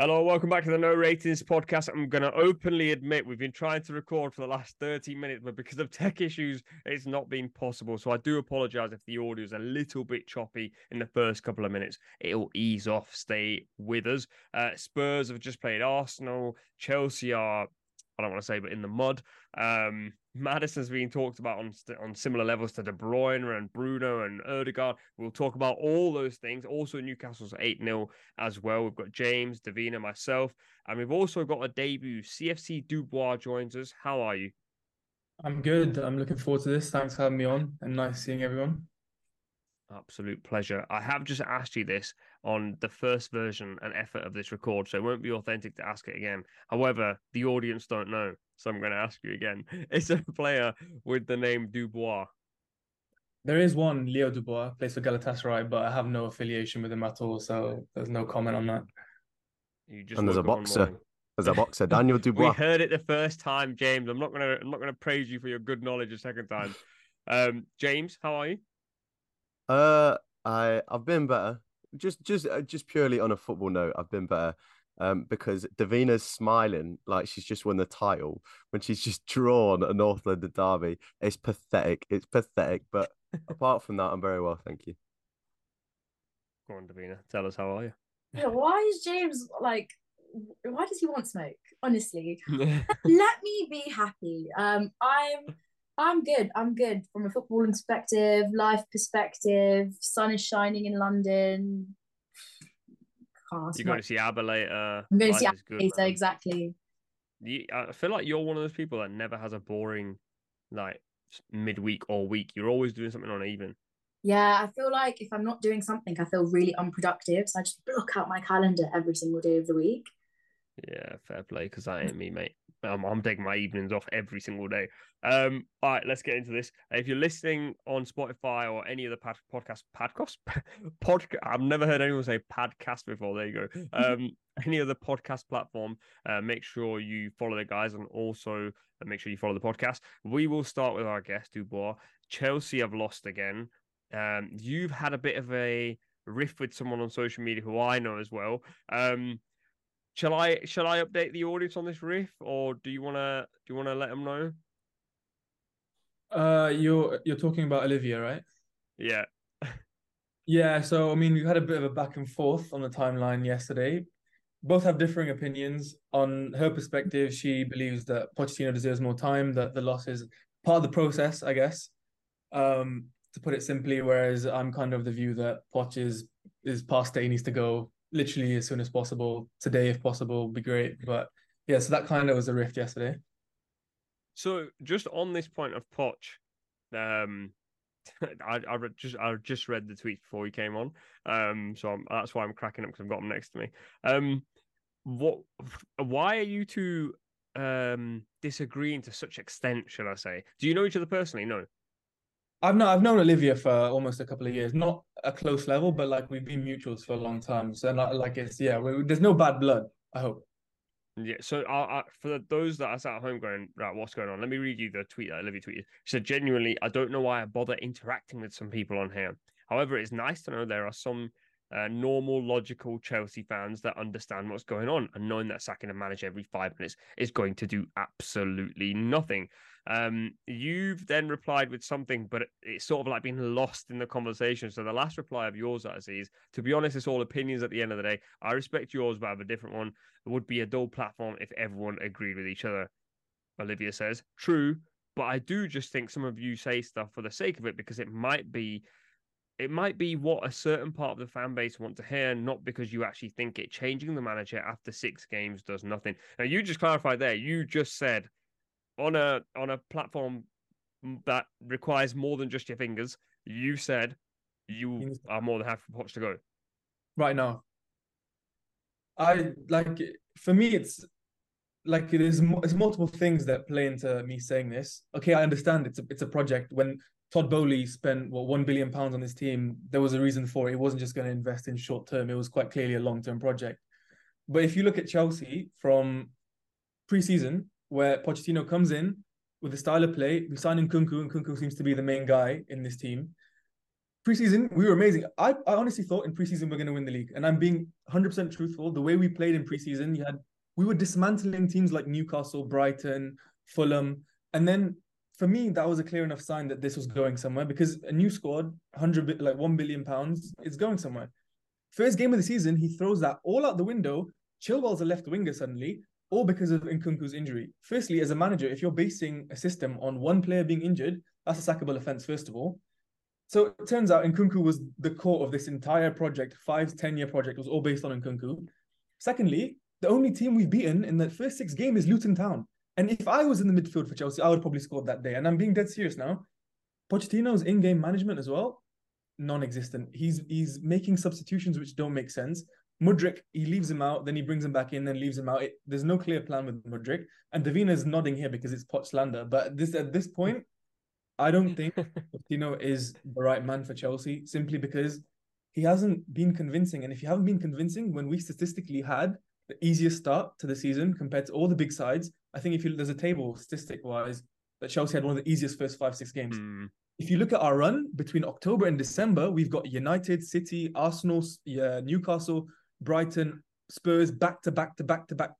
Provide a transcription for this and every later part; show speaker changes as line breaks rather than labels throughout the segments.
Hello, welcome back to the No Ratings podcast. I'm going to openly admit we've been trying to record for the last 30 minutes, but because of tech issues, it's not been possible. So I do apologize if the audio is a little bit choppy in the first couple of minutes. It'll ease off. Stay with us. Uh, Spurs have just played Arsenal. Chelsea are I don't want to say, but in the mud. Um, Maddison's being talked about on on similar levels to De Bruyne and Bruno and Odegaard. We'll talk about all those things. Also, Newcastle's 8 0 as well. We've got James, Davina, myself, and we've also got a debut. CFC Dubois joins us. How are you?
I'm good. I'm looking forward to this. Thanks for having me on and nice seeing everyone.
Absolute pleasure. I have just asked you this on the first version and effort of this record, so it won't be authentic to ask it again. However, the audience don't know, so I'm going to ask you again. Is there a player with the name Dubois?
There is one, Leo Dubois, plays for Galatasaray, but I have no affiliation with him at all, so there's no comment on that.
You just and there's a boxer. There's a boxer, Daniel Dubois.
we heard it the first time, James. I'm not gonna I'm not gonna praise you for your good knowledge a second time. Um, James, how are you?
Uh, I I've been better. Just just uh, just purely on a football note, I've been better. Um, because Davina's smiling like she's just won the title when she's just drawn a North London derby. It's pathetic. It's pathetic. But apart from that, I'm very well, thank you.
Go on, Davina. Tell us how are you?
Yeah, why is James like? Why does he want smoke? Honestly, let me be happy. Um, I'm I'm good. I'm good from a footballing perspective, life perspective. Sun is shining in London.
Can't you're going to see ABBA later.
I'm going to see ABBA later, exactly.
You, I feel like you're one of those people that never has a boring, like midweek or week. You're always doing something on even.
Yeah, I feel like if I'm not doing something, I feel really unproductive. So I just block out my calendar every single day of the week.
Yeah, fair play, because that ain't me, mate. I'm, I'm taking my evenings off every single day. Um, all right, let's get into this. If you're listening on Spotify or any of the pod- podcast podcasts, podcast, I've never heard anyone say podcast before. There you go. Um, any other podcast platform, uh, make sure you follow the guys and also uh, make sure you follow the podcast. We will start with our guest Dubois. Chelsea have lost again. Um, you've had a bit of a riff with someone on social media who I know as well. Um, Shall I shall I update the audience on this riff, or do you wanna do you wanna let them know?
Uh, you're you're talking about Olivia, right?
Yeah.
yeah. So I mean, we had a bit of a back and forth on the timeline yesterday. Both have differing opinions. On her perspective, she believes that Pochettino deserves more time. That the loss is part of the process, I guess. Um, to put it simply, whereas I'm kind of the view that Poch is is past it. Needs to go literally as soon as possible. Today, if possible, would be great. But yeah, so that kind of was a rift yesterday.
So just on this point of Poch, um, I I just I just read the tweet before he came on, um, so I'm, that's why I'm cracking up because I've got him next to me. Um, what? Why are you two um disagreeing to such extent? Shall I say? Do you know each other personally? No.
I've known I've known Olivia for almost a couple of years, not a close level, but like we've been mutuals for a long time. So like, like it's yeah, we, there's no bad blood. I hope.
Yeah. So I, I, for those that are sat at home going right, what's going on? Let me read you the tweet that Olivia tweeted. She said, "Genuinely, I don't know why I bother interacting with some people on here. However, it's nice to know there are some uh, normal, logical Chelsea fans that understand what's going on and knowing that sacking a manager every five minutes is going to do absolutely nothing. Um, you've then replied with something, but it's sort of like been lost in the conversation. So the last reply of yours, is to be honest, it's all opinions at the end of the day. I respect yours, but I have a different one. It would be a dull platform if everyone agreed with each other. Olivia says, true, but I do just think some of you say stuff for the sake of it because it might be it might be what a certain part of the fan base want to hear, not because you actually think it. Changing the manager after six games does nothing. Now you just clarified there. You just said on a on a platform that requires more than just your fingers. You said you are more than happy for Poch to go.
Right now, I like for me. It's like there's there's multiple things that play into me saying this. Okay, I understand it's a it's a project. When Todd Boehly spent what one billion pounds on this team. There was a reason for it. It wasn't just going to invest in short term. It was quite clearly a long term project. But if you look at Chelsea from pre-season, where Pochettino comes in with a style of play, we sign in Nkunku, and Nkunku seems to be the main guy in this team. preseason we were amazing. I, I honestly thought in preseason we're going to win the league, and I'm being 100% truthful. The way we played in preseason, you had we were dismantling teams like Newcastle, Brighton, Fulham, and then for me that was a clear enough sign that this was going somewhere because a new squad, 100 like 1 billion pounds, is going somewhere. First game of the season, he throws that all out the window. Chilwell's a left winger suddenly, all because of Nkunku's injury. Firstly, as a manager, if you're basing a system on one player being injured, that's a sackable offense, first of all. So it turns out Nkunku was the core of this entire project, five, 10 year project, was all based on Nkunku. Secondly, the only team we've beaten in the first six games is Luton Town. And if I was in the midfield for Chelsea, I would probably score that day. And I'm being dead serious now. Pochettino's in-game management as well, non-existent. He's he's making substitutions which don't make sense. Mudryk, he leaves him out, then he brings him back in, then leaves him out. It, there's no clear plan with Mudryk. And Davina's nodding here because it's Poch slander. But this at this point, I don't think Pochettino is the right man for Chelsea simply because he hasn't been convincing. And if you haven't been convincing, when we statistically had the easiest start to the season compared to all the big sides, I think if you there's a table statistic wise that Chelsea had one of the easiest first five six games.
Mm.
If you look at our run between October and December, we've got United, City, Arsenal, yeah, Newcastle, Brighton, Spurs back to back to back to back.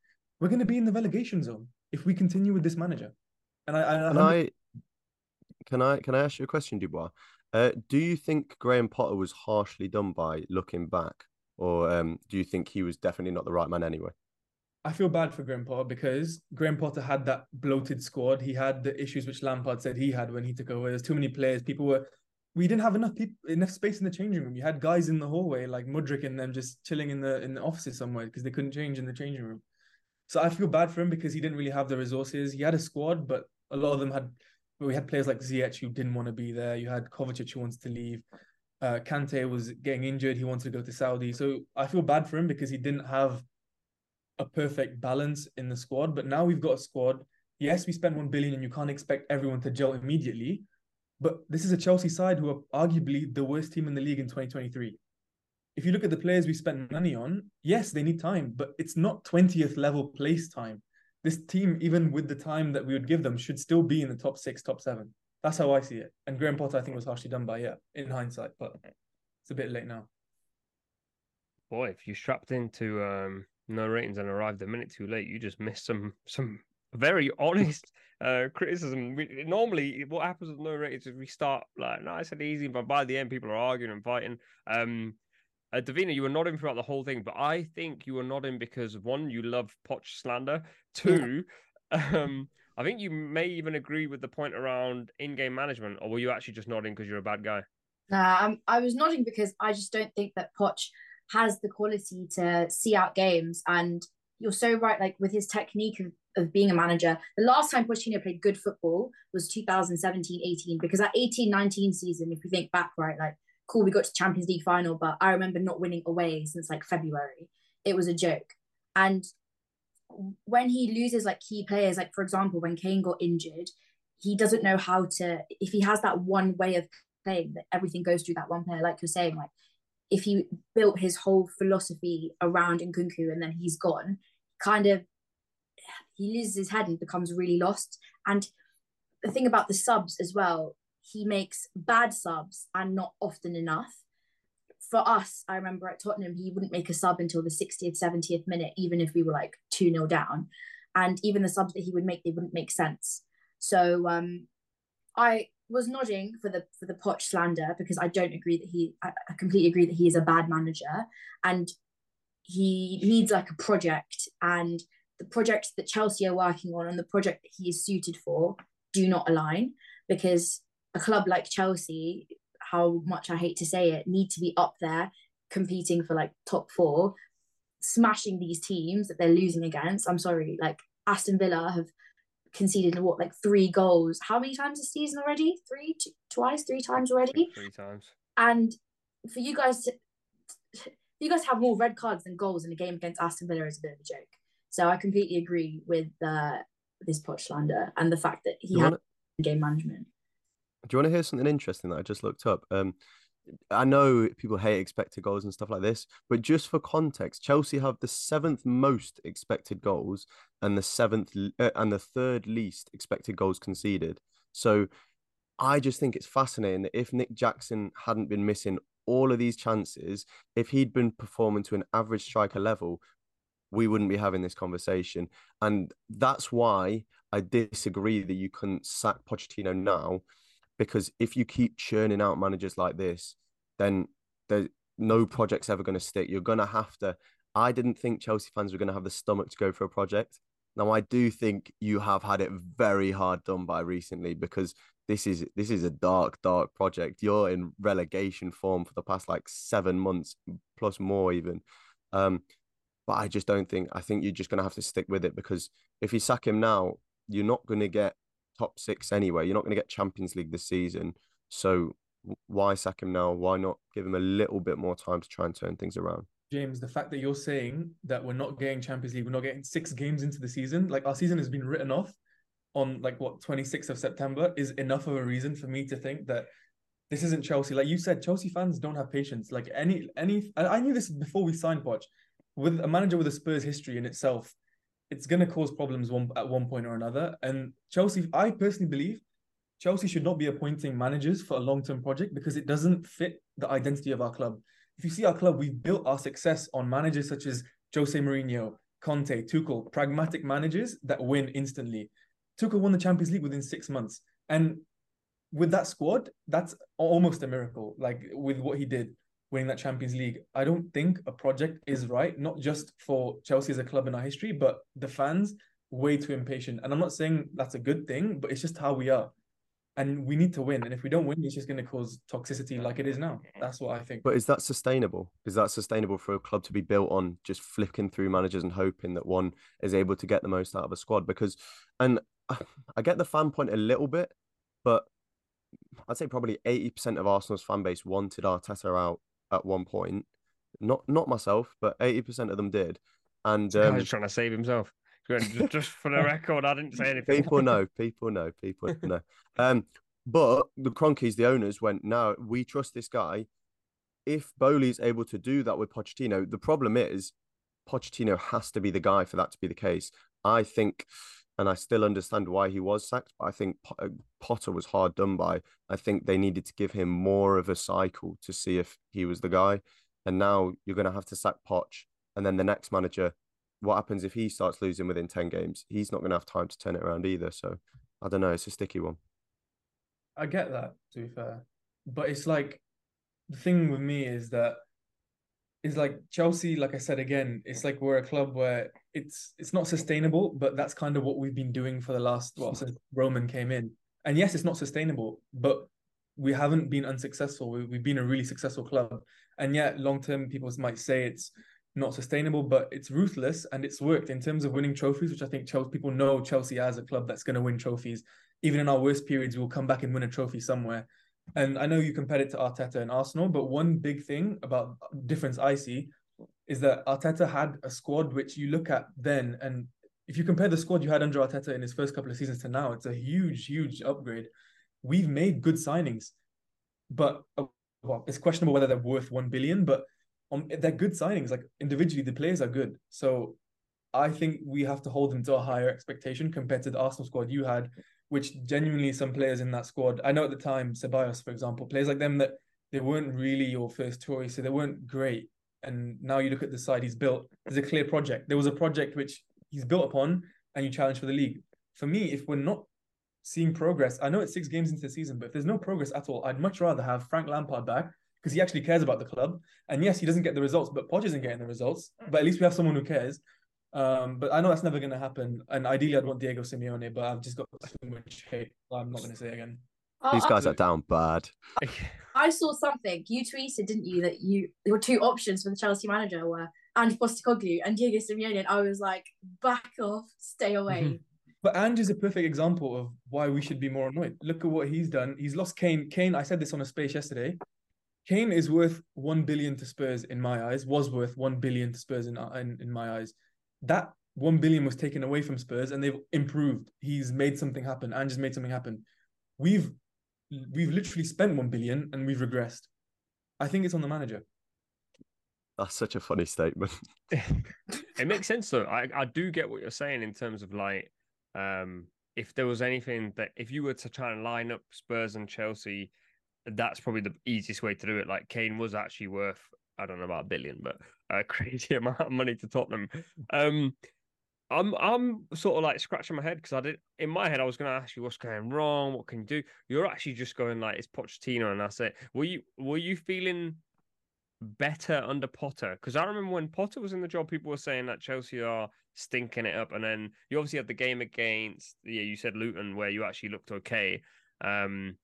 We're going to be in the relegation zone if we continue with this manager. And I, I,
Can I can I can I ask you a question, Dubois? Uh, do you think Graham Potter was harshly done by looking back, or um, do you think he was definitely not the right man anyway?
I feel bad for Graham Potter because Graham Potter had that bloated squad. He had the issues which Lampard said he had when he took over. There's too many players. People were we didn't have enough people enough space in the changing room. You had guys in the hallway like Mudryk and them just chilling in the in the offices somewhere because they couldn't change in the changing room. So I feel bad for him because he didn't really have the resources. He had a squad, but a lot of them had we had players like Ziyech who didn't want to be there. You had Kovacic who wants to leave. Uh, Kante was getting injured. He wanted to go to Saudi. So I feel bad for him because he didn't have a perfect balance in the squad. But now we've got a squad. Yes, we spent one billion, and you can't expect everyone to gel immediately. But this is a Chelsea side who are arguably the worst team in the league in 2023. If you look at the players we spent money on, yes, they need time, but it's not 20th level place time. This team, even with the time that we would give them, should still be in the top six, top seven. That's how I see it. And Graham Potter, I think, was harshly done by, yeah, in hindsight, but it's a bit late now.
Boy, if you strapped into um, no ratings and arrived a minute too late, you just missed some some very honest uh, criticism. We, normally, what happens with no ratings is we start like nice and easy, but by the end, people are arguing and fighting. Um, uh, Davina, you were nodding throughout the whole thing, but I think you were nodding because one, you love Poch slander. Two, um, I think you may even agree with the point around in-game management, or were you actually just nodding because you're a bad guy?
Nah, I was nodding because I just don't think that Poch has the quality to see out games. And you're so right, like with his technique of, of being a manager. The last time Pochettino played good football was 2017 18, because that 18 19 season, if we think back, right, like cool, we got to Champions League final, but I remember not winning away since like February. It was a joke. And when he loses like key players, like for example, when Kane got injured, he doesn't know how to, if he has that one way of playing, that everything goes through that one player, like you're saying, like if he built his whole philosophy around Nkunku and then he's gone, kind of he loses his head and becomes really lost. And the thing about the subs as well, he makes bad subs and not often enough. For us, I remember at Tottenham, he wouldn't make a sub until the 60th, 70th minute, even if we were like 2 0 down. And even the subs that he would make, they wouldn't make sense. So um, I was nodding for the for the Poch slander because I don't agree that he I completely agree that he is a bad manager and he needs like a project and the project that Chelsea are working on and the project that he is suited for do not align because a club like Chelsea, how much I hate to say it, need to be up there competing for like top four, smashing these teams that they're losing against. I'm sorry, like Aston Villa have conceded what like three goals. How many times this season already? Three, two, twice, three times already.
Three times.
And for you guys to, you guys have more red cards than goals in a game against Aston Villa is a bit of a joke. So I completely agree with uh, this Poch slander and the fact that he had
wanna-
game management.
Do you want to hear something interesting that I just looked up? Um, I know people hate expected goals and stuff like this, but just for context, Chelsea have the seventh most expected goals and the seventh uh, and the third least expected goals conceded. So I just think it's fascinating that if Nick Jackson hadn't been missing all of these chances, if he'd been performing to an average striker level, we wouldn't be having this conversation. And that's why I disagree that you couldn't sack Pochettino now, because if you keep churning out managers like this, then there's no project's ever going to stick. You're going to have to. I didn't think Chelsea fans were going to have the stomach to go for a project. Now I do think you have had it very hard done by recently because this is this is a dark, dark project. You're in relegation form for the past like seven months plus more even. Um, but I just don't think I think you're just gonna have to stick with it because if you sack him now, you're not gonna get top six anyway. You're not gonna get Champions League this season. So why sack him now? Why not give him a little bit more time to try and turn things around?
James, the fact that you're saying that we're not getting Champions League, we're not getting six games into the season, like our season has been written off on like what 26th of September is enough of a reason for me to think that this isn't Chelsea. Like you said, Chelsea fans don't have patience. Like any any I knew this before we signed Poch. With a manager with a Spurs history in itself, it's gonna cause problems one at one point or another. And Chelsea, I personally believe Chelsea should not be appointing managers for a long-term project because it doesn't fit the identity of our club. If you see our club, we've built our success on managers such as Jose Mourinho, Conte, Tuchel, pragmatic managers that win instantly. Tuchel won the Champions League within six months. And with that squad, that's almost a miracle. Like with what he did, winning that Champions League. I don't think a project is right, not just for Chelsea as a club in our history, but the fans way too impatient. And I'm not saying that's a good thing, but it's just how we are and we need to win. And if we don't win, it's just going to cause toxicity like it is now. That's what I think.
But is that sustainable? Is that sustainable for a club to be built on just flicking through managers and hoping that one is able to get the most out of a squad? Because, and I get the fan point a little bit, but I'd say probably 80% of Arsenal's fan base wanted Arteta out at one point. Not not myself, but 80% of them did. And
um, just trying to save himself. Just for the record, I didn't say anything.
People know, people know, people know. Um, but the Kroenkes, the owners, went, no, we trust this guy. If Boehly's able to do that with Pochettino, the problem is Pochettino has to be the guy for that to be the case. I think, and I still understand why he was sacked, but I think uh, Potter was hard done by. I think they needed to give him more of a cycle to see if he was the guy. And now you're going to have to sack Poch, and then the next manager what happens if he starts losing within 10 games? He's not going to have time to turn it around either. So I don't know. It's a sticky one.
I get that, to be fair. But it's like the thing with me is that it's like Chelsea, like I said again, it's like we're a club where it's it's not sustainable, but that's kind of what we've been doing for the last well since Roman came in. And yes, it's not sustainable, but we haven't been unsuccessful. We, we've been a really successful club, and yet long term people might say it's not sustainable, but it's ruthless and it's worked in terms of winning trophies, which I think Chelsea people know Chelsea as a club that's going to win trophies. Even in our worst periods, we'll come back and win a trophy somewhere. And I know you compared it to Arteta and Arsenal, but one big thing about difference I see is that Arteta had a squad which you look at then, and if you compare the squad you had under Arteta in his first couple of seasons to now, it's a huge, huge upgrade. We've made good signings, but uh, well, it's questionable whether they're worth one billion. But um, they're good signings. Like individually, the players are good. So I think we have to hold them to a higher expectation compared to the Arsenal squad you had, which genuinely some players in that squad. I know at the time, Ceballos, for example, players like them that they weren't really your first choice, so they weren't great. And now you look at the side he's built. There's a clear project. There was a project which he's built upon, and you challenge for the league. For me, if we're not seeing progress, I know it's six games into the season, but if there's no progress at all, I'd much rather have Frank Lampard back because he actually cares about the club. And yes, he doesn't get the results, but Poch isn't getting the results. But at least we have someone who cares. Um, but I know that's never going to happen. And ideally, I'd want Diego Simeone, but I've just got too much hate. I'm not going to say again.
Oh, These guys are down bad.
I saw something you tweeted, didn't you? That you your two options for the Chelsea manager were Ange Postecoglou and Diego Simeone. And I was like, back off, stay mm-hmm. away.
But Ange is a perfect example of why we should be more annoyed. Look at what he's done. He's lost Kane. Kane, I said this on a space yesterday. Kane is worth one billion to Spurs in my eyes. Was worth one billion to Spurs in uh, in, in my eyes. That one billion was taken away from Spurs, and they've improved. He's made something happen, and just made something happen. We've we've literally spent one billion, and we've regressed. I think it's on the manager.
That's such a funny statement.
it makes sense though. I, I do get what you're saying in terms of like um if there was anything that if you were to try and line up Spurs and Chelsea, that's probably the easiest way to do it. Like Kane was actually worth I don't know about a billion, but a crazy amount of money to Tottenham. Um, I'm I'm sort of like scratching my head because I did in my head I was going to ask you what's going wrong, what can you do? You're actually just going like it's Pochettino, and that's it. Were you were you feeling better under Potter? Because I remember when Potter was in the job, people were saying that Chelsea are stinking it up, and then you obviously had the game against yeah you said Luton where you actually looked okay. Um,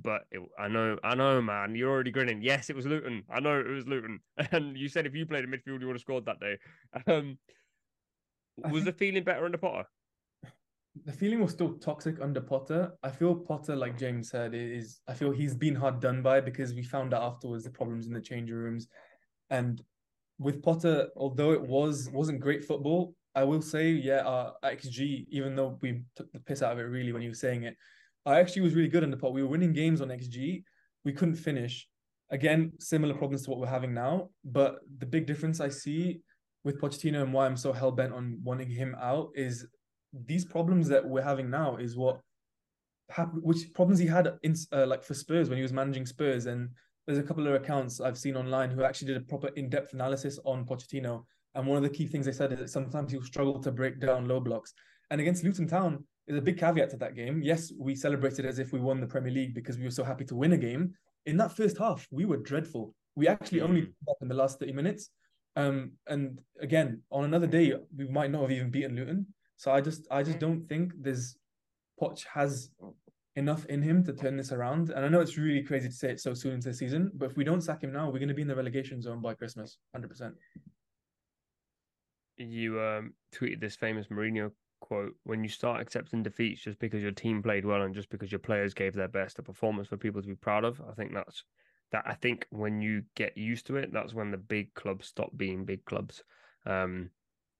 but it, I know, I know, man. You're already grinning. Yes, it was Luton. I know it was Luton. And you said if you played in midfield, you would have scored that day. Um, was the feeling better under Potter?
The feeling was still toxic under Potter. I feel Potter, like James said, is I feel he's been hard done by because we found out afterwards the problems in the changing rooms, and with Potter, although it was wasn't great football, I will say, yeah, our XG, even though we took the piss out of it really when he was saying it, I actually was really good under Potter. We were winning games on XG, we couldn't finish. Again, similar problems to what we're having now, but the big difference I see with Pochettino and why I'm so hell bent on wanting him out is these problems that we're having now is what happened, which problems he had in uh, like for Spurs when he was managing Spurs. And there's a couple of accounts I've seen online who actually did a proper in-depth analysis on Pochettino. And one of the key things they said is that sometimes he'll struggle to break down low blocks. And against Luton Town there's a big caveat to that game. Yes we celebrated as if we won the Premier League because we were so happy to win a game. In that first half we were dreadful. We actually only mm. in the last 30 minutes um, and again, on another day, we might not have even beaten Luton. So I just, I just don't think there's Poch has enough in him to turn this around. And I know it's really crazy to say it so soon into the season, but if we don't sack him now, we're going to be in the relegation zone by Christmas, hundred percent.
You um, tweeted this famous Mourinho quote: "When you start accepting defeats just because your team played well and just because your players gave their best, a performance for people to be proud of." I think that's that I think when you get used to it, that's when the big clubs stop being big clubs. Um,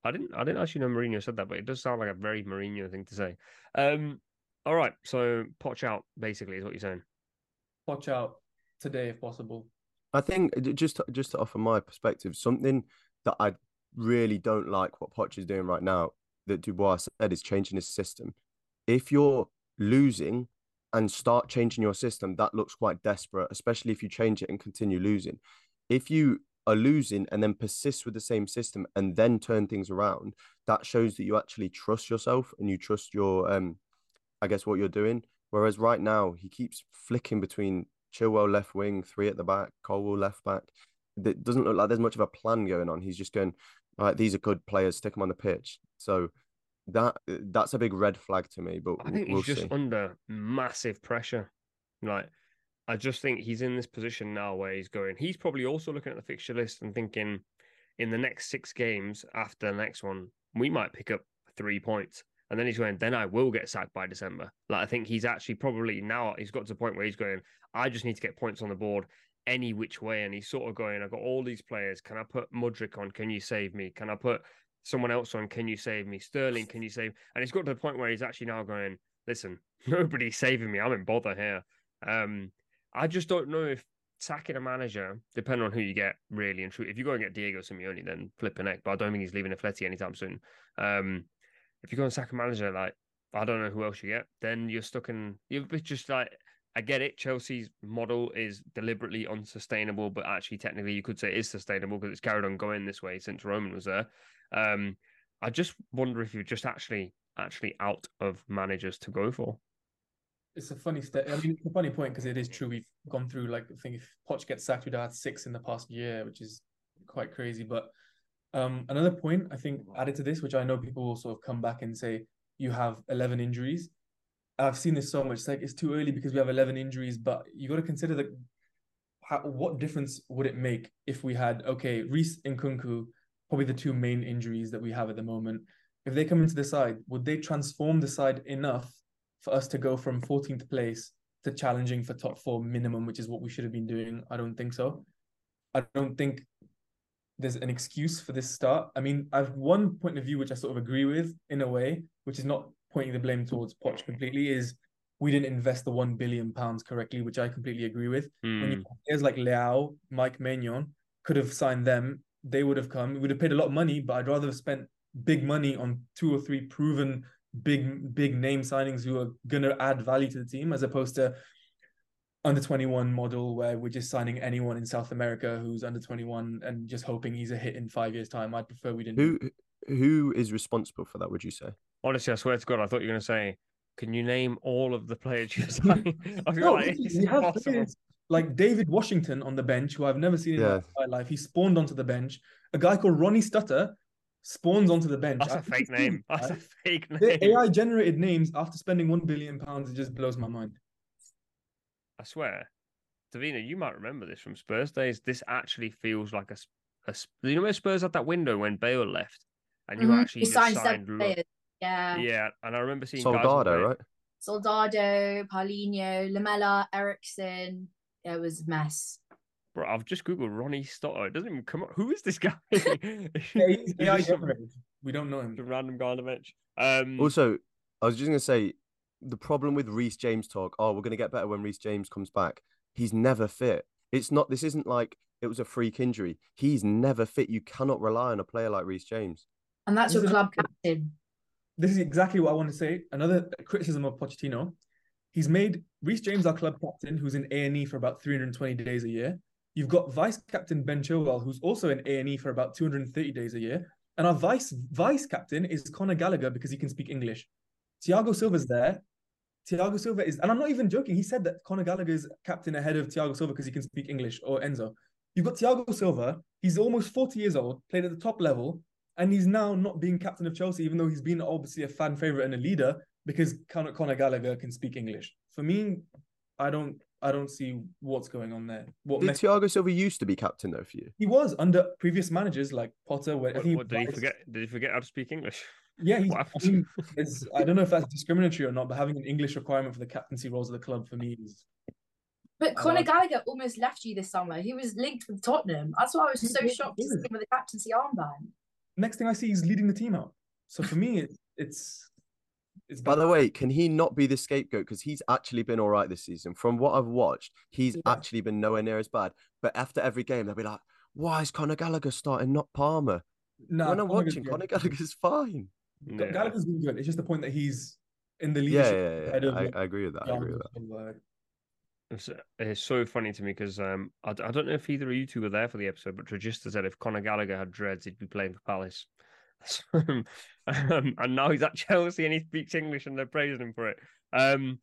I didn't I didn't actually know Mourinho said that, but it does sound like a very Mourinho thing to say. Um, all right, so Poch out basically is what you're saying.
Poch out today if possible.
I think just to, just to offer my perspective, something that I really don't like what Poch is doing right now that Dubois said is changing his system. If you're losing and start changing your system, that looks quite desperate, especially if you change it and continue losing. If you are losing and then persist with the same system and then turn things around, that shows that you actually trust yourself and you trust your um I guess what you're doing. Whereas right now he keeps flicking between Chilwell left wing, three at the back, Colwill left back. It doesn't look like there's much of a plan going on. He's just going, all right, these are good players, stick them on the pitch. So that uh, that's a big red flag to me. But
I think
we'll
he's just
see.
under massive pressure. Like, I just think he's in this position now where he's going. He's probably also looking at the fixture list and thinking, in the next six games after the next one, we might pick up three points. And then he's going, then I will get sacked by December. Like, I think he's actually probably now he's got to the point where he's going, I just need to get points on the board any which way. And he's sort of going, I've got all these players. Can I put Mudryk on? Can you save me? Can I put someone else on, can you save me? Sterling, can you save? And it's got to the point where he's actually now going, listen, nobody's saving me. I'm in bother here. Um, I just don't know if sacking a manager, depending on who you get, really and true. If you go and get Diego Simeone, then flip a neck. But I don't think he's leaving a Atleti anytime soon. Um, if you go and sack a manager, like I don't know who else you get, then you're stuck in. You're just like I get it. Chelsea's model is deliberately unsustainable, but actually, technically, you could say it is sustainable because it's carried on going this way since Roman was there. Um, I just wonder if you're just actually actually out of managers to go for.
It's a funny step. I mean, it's a funny point because it is true. We've gone through like I think if Poch gets sacked, we'd had six in the past year, which is quite crazy. But um, another point I think added to this, which I know people will sort of come back and say you have eleven injuries. I've seen this so much. It's like it's too early because we have eleven injuries, but you got to consider that. What difference would it make if we had okay, Reese and Nkunku probably the two main injuries that we have at the moment. If they come into the side, would they transform the side enough for us to go from 14th place to challenging for top four minimum, which is what we should have been doing? I don't think so. I don't think there's an excuse for this start. I mean, I've one point of view which I sort of agree with in a way, which is not pointing the blame towards Poch completely, is we didn't invest the one billion pounds correctly, which I completely agree with.
Mm.
When you hmm. players like Leao, Mike Maignan, could have signed them they would have come. We would have paid a lot of money, but I'd rather have spent big money on two or three proven big big name signings who are gonna add value to the team, as opposed to under 21 model where we're just signing anyone in South America who's under 21 and just hoping he's a hit in five years' time. I'd prefer we didn't.
Who who is responsible for that? Would you say?
Honestly, I swear to God, I thought you were going to say, "Can you name all of the players you signed?" I feel
No,
like it's
we have
impossible.
players like Deivid Washington on the bench, who I've never seen in
Yeah.
my life. He spawned onto the bench. A guy called Ronnie Stutter spawns onto the bench.
That's
I
a fake name. That's a fake name.
The AI generated names after spending one billion pounds. It just blows my mind.
I swear, Davina, you might remember this from Spurs days. This actually feels like a, a you know where Spurs had that window when Bale left, and you
Mhm.
actually
signed
signed,
seven players. Yeah.
yeah, and I remember seeing
Soldado,
played-
right?
Soldado, Paulinho, Lamela, Eriksen. It was a mess.
Bro, I've just googled Ronnie Stotto. It doesn't even come up. Who is this guy?
Yeah, he's
He's
AI
just some-
generated. We don't know him.
some random guy on the bench. Um,
Also, I was just gonna say the problem with Reece James talk. Oh, we're gonna get better when Reece James comes back. He's never fit. It's not. This isn't like it was a freak injury. He's never fit. You cannot rely on a player like Reece James.
And that's
This
your
is-
club captain.
This is exactly what I want to say. Another criticism of Pochettino. He's made Reece James our club captain, who's in A and E for about 320 days a year. You've got vice captain Ben Chilwell, who's also in A and E for about 230 days a year, and our vice vice captain is Conor Gallagher because he can speak English. Thiago Silva's there. Thiago Silva is, and I'm not even joking. He said that Conor Gallagher is captain ahead of Thiago Silva because he can speak English or Enzo. You've got Thiago Silva. He's almost 40 years old, played at the top level, and he's now not being captain of Chelsea, even though he's been obviously a fan favorite and a leader because Conor, Conor Gallagher can speak English. For me, I don't, I don't see what's going on there. What
Did
mess-
Thiago Silva used to be captain though for you?
he was under previous managers like Potter. Where I
what,
think
what, did he forget? Did he forget how to speak English?
Yeah, he's,
What
I, mean, it's, I don't know if that's discriminatory or not, but having an English requirement for the captaincy roles of the club for me is
But Conor
like-
Gallagher almost left you this summer. He was linked with Tottenham. That's why I was
He
so
was,
shocked to see him with the captaincy armband.
next thing I see he's leading the team out. So for me, it, it's it's
By the way, can he not be the scapegoat? Because he's actually been all right this season. From what I've watched, he's
Yeah.
actually been nowhere near as bad. But after every game, they'll be like, "Why is Conor Gallagher starting, not Palmer?"
Nah,
when I'm
Conor
watching,
Gallagher-
Conor Gallagher's fine.
Yeah.
Gallagher's been good. It's just the point that he's in the
Yeah,
leadership
yeah, yeah.
ahead of,
I,
like,
I agree with that. I agree with that.
It's, it's so funny to me because um, I, d- I don't know if either of you two were there for the episode, but Tragista said if Conor Gallagher had dreads, he'd be playing for Palace. um, and now he's at Chelsea and he speaks English and they're praising him for it. Um,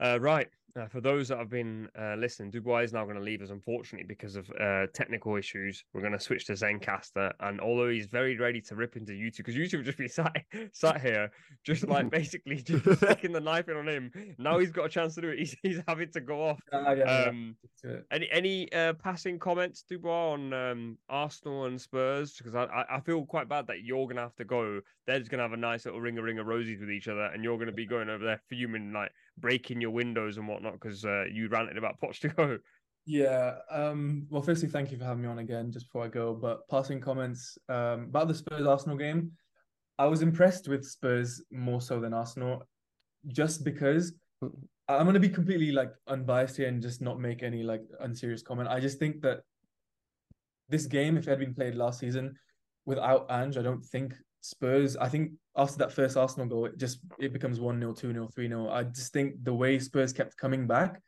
uh, right. Uh, for those that have been uh, listening, Dubois is now going to leave us, unfortunately, because of uh, technical issues. We're going to switch to Zencastr. And although he's very ready to rip into YouTube, because YouTube just be sat, sat here, just like basically just sticking the knife in on him. Now he's got a chance to do it. He's, he's having to go off.
Ah, yeah, yeah.
Um,
it.
any any uh, passing comments, Dubois, on um, Arsenal and Spurs? Because I, I I feel quite bad that you're gonna have to go. They're just gonna have a nice little ring a ring of rosies with each other, and you're gonna be going over there fuming, like breaking your windows and whatnot, because uh, you ranted about Poch to go.
Yeah. Um, well, firstly, thank you for having me on again just before I go. But passing comments um, about the Spurs Arsenal game, I was impressed with Spurs more so than Arsenal, just because I'm going to be completely like unbiased here and just not make any like unserious comment. I just think that this game, if it had been played last season without Ange, I don't think Spurs. I think after that first Arsenal goal, it just it becomes one 0 two 0 three 0 I just think the way Spurs kept coming back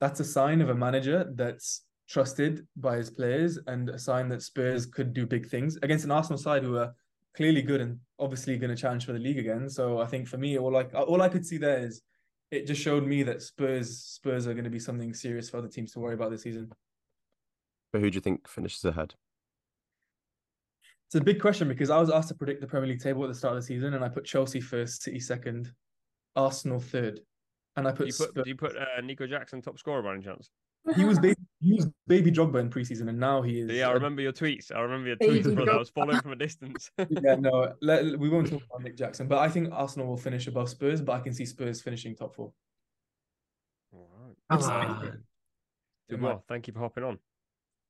that's a sign of a manager that's trusted by his players and a sign that Spurs could do big things against an Arsenal side who are clearly good and obviously going to challenge for the league again. So I think for me, all like all I could see there is it just showed me that Spurs Spurs are going to be something serious for other teams to worry about this season.
But who do you think finishes ahead?
It's a big question because I was asked to predict the Premier League table at the start of the season, and I put Chelsea first, City second, Arsenal third, and I
Do
put,
you put
Spurs-
do you put uh, Nico Jackson top scorer by any chance?
he was baby, he was baby Drogba in preseason, and now he is.
Yeah, I
uh,
remember your tweets. I remember your tweets, brother. I was following from a distance.
yeah, no, let, we won't talk about Nick Jackson, but I think Arsenal will finish above Spurs, but I can see Spurs finishing top four.
All right.
It's-
Ah,
Dubois, thank you for hopping on.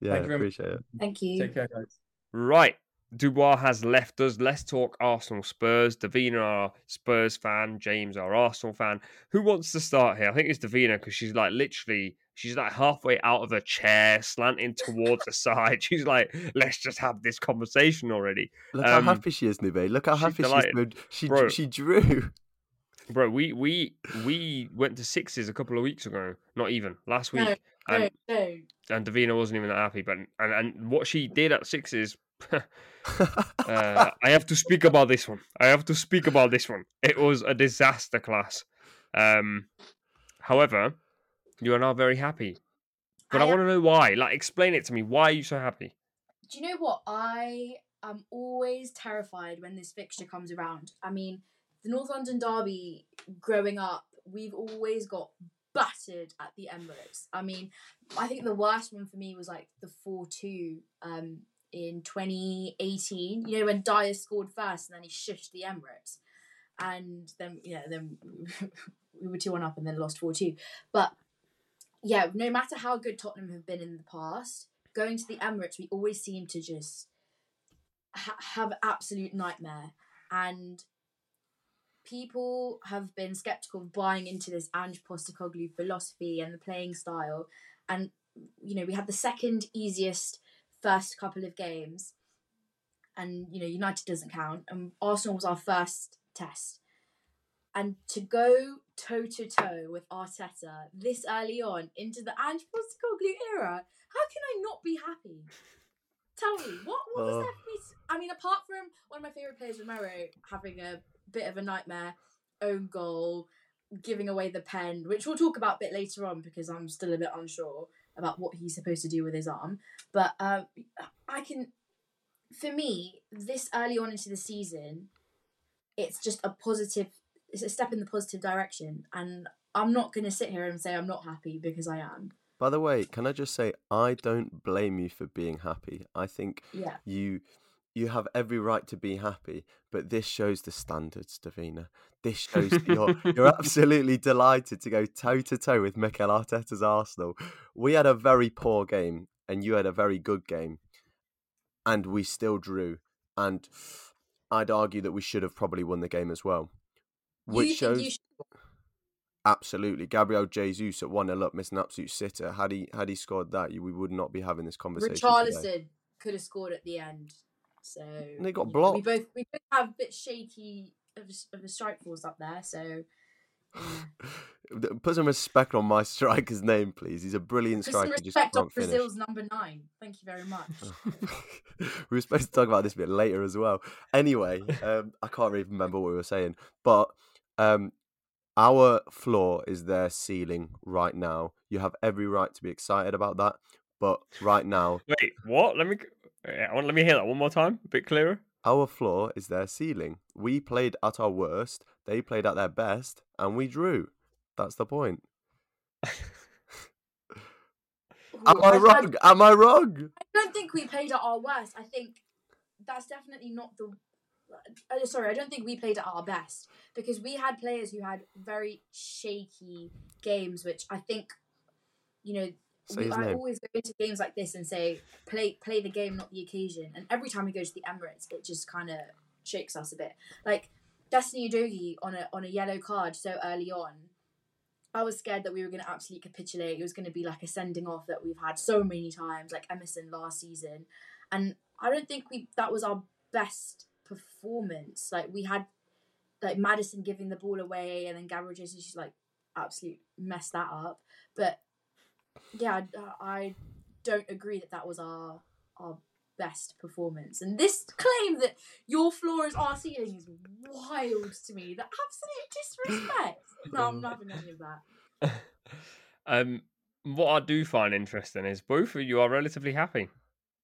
yeah,
Thank you very much.
appreciate it.
Thank you.
Take care, guys.
Right. Dubois has left us. Let's talk Arsenal Spurs. Davina, our Spurs fan. James, our Arsenal fan. Who wants to start here? I think it's Davina because she's like literally, She's like halfway out of her chair, slanting towards the side. She's like, "Let's just have this conversation already."
Look
Um,
how happy she is, Nube. Look how
she's
happy
delighted.
she's been. She
Bro.
she drew.
Bro, we we we went to sixes a couple of weeks ago. Not even last
No,
week, and
No, no.
and Davina wasn't even that happy. But and and what she did at sixes. uh, I have to speak about this one. I have to speak about this one. It was a disaster class. Um, however, you are now very happy. But I,
I
want to know why. Like, explain it to me. Why are you so happy?
Do you know what? I am always terrified when this fixture comes around. I mean, the North London Derby, growing up, we've always got battered at the Emirates. I mean, I think the worst one for me was like the 4 2 um, in 2018. You know, when Dier scored first and then he shushed the Emirates. And then, know, then we were 2 1 up and then lost 4 2. But yeah, no matter how good Tottenham have been in the past, going to the Emirates, we always seem to just ha- have absolute nightmare. And people have been skeptical of buying into this Ange Postecoglou philosophy and the playing style. And you know, we had the second easiest first couple of games, and you know, United doesn't count, and Arsenal was our first test. And to go toe to toe with Arteta this early on into the Ange Postecoglou era, how can I not be happy? Tell me, what, what was
Oh.
there for me? To, I mean, apart from one of my favourite players, Romero, having a bit of a nightmare own goal, giving away the pen, which we'll talk about a bit later on because I'm still a bit unsure about what he's supposed to do with his arm. But um, I can, for me, this early on into the season, it's just a positive, it's a step in the positive direction. And I'm not going to sit here and say I'm not happy because I am.
By the way, can I just say I don't blame you for being happy. I think
Yeah.
you you have every right to be happy, but this shows the standards, Davina. This shows you're you're absolutely delighted to go toe to toe with Mikel Arteta's Arsenal. We had a very poor game, and you had a very good game, and we still drew. And I'd argue that we should have probably won the game as well, which shows
think you should,
absolutely Gabriel Jesus at one 0 up, missing an absolute sitter. Had he had he scored that, we would not be having this conversation.
Richarlison could have scored at the end. So
they got
yeah, We
blocked.
both we both have a bit shaky of a, of a strike force up there. So yeah.
Put some respect on my striker's name, please. He's a brilliant
put some
striker. Just
respect on
can't finish.
Brazil's number nine. Thank you very much.
we were supposed to talk about this a bit later as well. Anyway, um, I can't even remember what we were saying, but um, our floor is their ceiling right now. You have every right to be excited about that, but right now,
Wait, what? Let me. I want. Let me hear that one more time. A bit clearer.
our floor is their ceiling. We played at our worst, they played at their best, and we drew. That's the point. Am
Ooh,
I
I- I-
wrong? Am I wrong?
I don't think we played at our worst. I think that's definitely not the. Uh, sorry, I don't think we played at our best because we had players who had very shaky games, which I think, you know,
Say
we,
his
I
name.
always go into games like this and say play play the game, not the occasion. And every time we go to the Emirates, it just kind of shakes us a bit. Like Destiny Udogie on a on a yellow card so early on. I was scared that we were going to absolutely capitulate. It was going to be like a sending off that we've had so many times, like Emerson last season, and I don't think we that was our best performance. Like we had like Maddison giving the ball away, and then Gabriel Jesus just like absolutely messed that up. But yeah, I, I don't agree that that was our our best performance. And this claim that your floor is our ceiling is wild to me. The absolute disrespect. No, I'm not having any of that.
um, what I do find interesting is both of you are relatively happy.